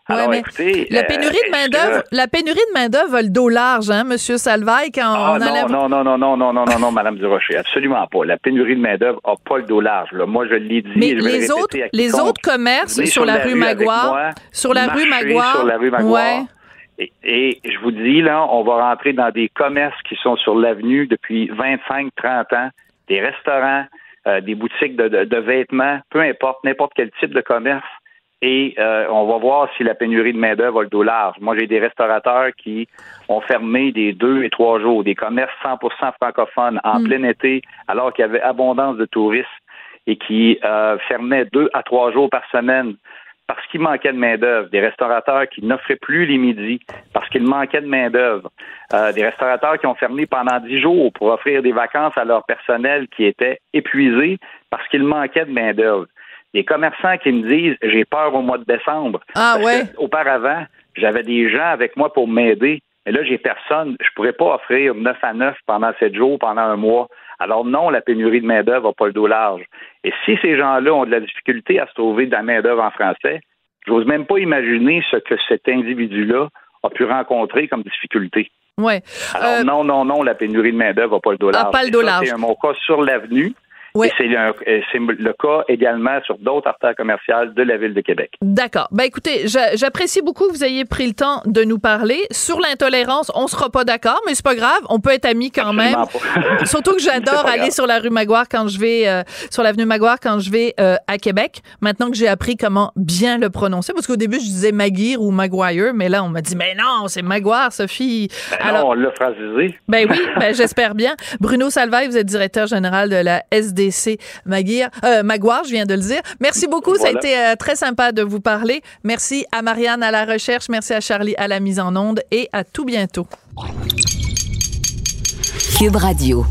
Ouais, Alors, mais écoutez, la euh, pénurie de main d'œuvre, que- la pénurie de main d'œuvre a le dos large, hein, Monsieur Salvaille, quand Ah, on enlève. non, non, non, non, non, non, non, non, non, Madame Durocher, absolument pas. La pénurie de main-d'œuvre n'a pas le dos large. là. Moi, je l'ai dit. Mais je les autres, les autres commerces sur la rue avec Maguire, moi, sur la rue Maguire, sur la rue Maguire. ouais. Et, et je vous dis, là, on va rentrer dans des commerces qui sont sur l'avenue depuis 25, 30 ans, des restaurants, euh, des boutiques de, de- de vêtements, peu importe, n'importe quel type de commerce. Et euh, on va voir si la pénurie de main-d'œuvre a le dos large. Moi, j'ai des restaurateurs qui ont fermé des deux et trois jours, des commerces 100% francophones en Mm. plein été, alors qu'il y avait abondance de touristes et qui euh, fermaient deux à trois jours par semaine parce qu'il manquait de main-d'œuvre, des restaurateurs qui n'offraient plus les midis parce qu'il manquait de main-d'œuvre, euh, des restaurateurs qui ont fermé pendant dix jours pour offrir des vacances à leur personnel qui était épuisé parce qu'il manquait de main-d'œuvre. Des commerçants qui me disent j'ai peur au mois de décembre. Ah Parce ouais. que auparavant, j'avais des gens avec moi pour m'aider. Mais là, j'ai personne. Je pourrais pas offrir 9 à 9 pendant 7 jours, pendant un mois. Alors non, la pénurie de main-d'œuvre n'a pas le dos large. Et si ces gens-là ont de la difficulté à se trouver de la main-d'œuvre en français, j'ose même pas imaginer ce que cet individu-là a pu rencontrer comme difficulté. Ouais. Alors Euh, non, non, non, la pénurie de main-d'œuvre n'a pas le dos Ah, pas le Et dos ça, large. C'est mon cas sur l'avenue. Ouais. Et c'est le cas également sur d'autres artères commerciales de la ville de Québec. D'accord. Ben écoutez, j'a- j'apprécie beaucoup que vous ayez pris le temps de nous parler. Sur l'intolérance, on sera pas d'accord, mais c'est pas grave, on peut être amis quand même. Absolument. Surtout que j'adore aller grave. sur la rue Maguire quand je vais euh, sur l'avenue Maguire quand je vais euh, à Québec. Maintenant que j'ai appris comment bien le prononcer, parce qu'au début je disais Maguire ou Maguire, mais là on m'a dit mais non c'est Maguire Sophie. Ben non, on l'a phrasisé. Ben oui, ben j'espère bien. Bruno Salvaille, vous êtes directeur général de la SDC Maguire, euh, Maguire, je viens de le dire. Merci beaucoup, ça a été euh, très sympa de vous parler. Merci à Marianne à la recherche, merci à Charlie à la mise en onde et à tout bientôt. Cube Radio.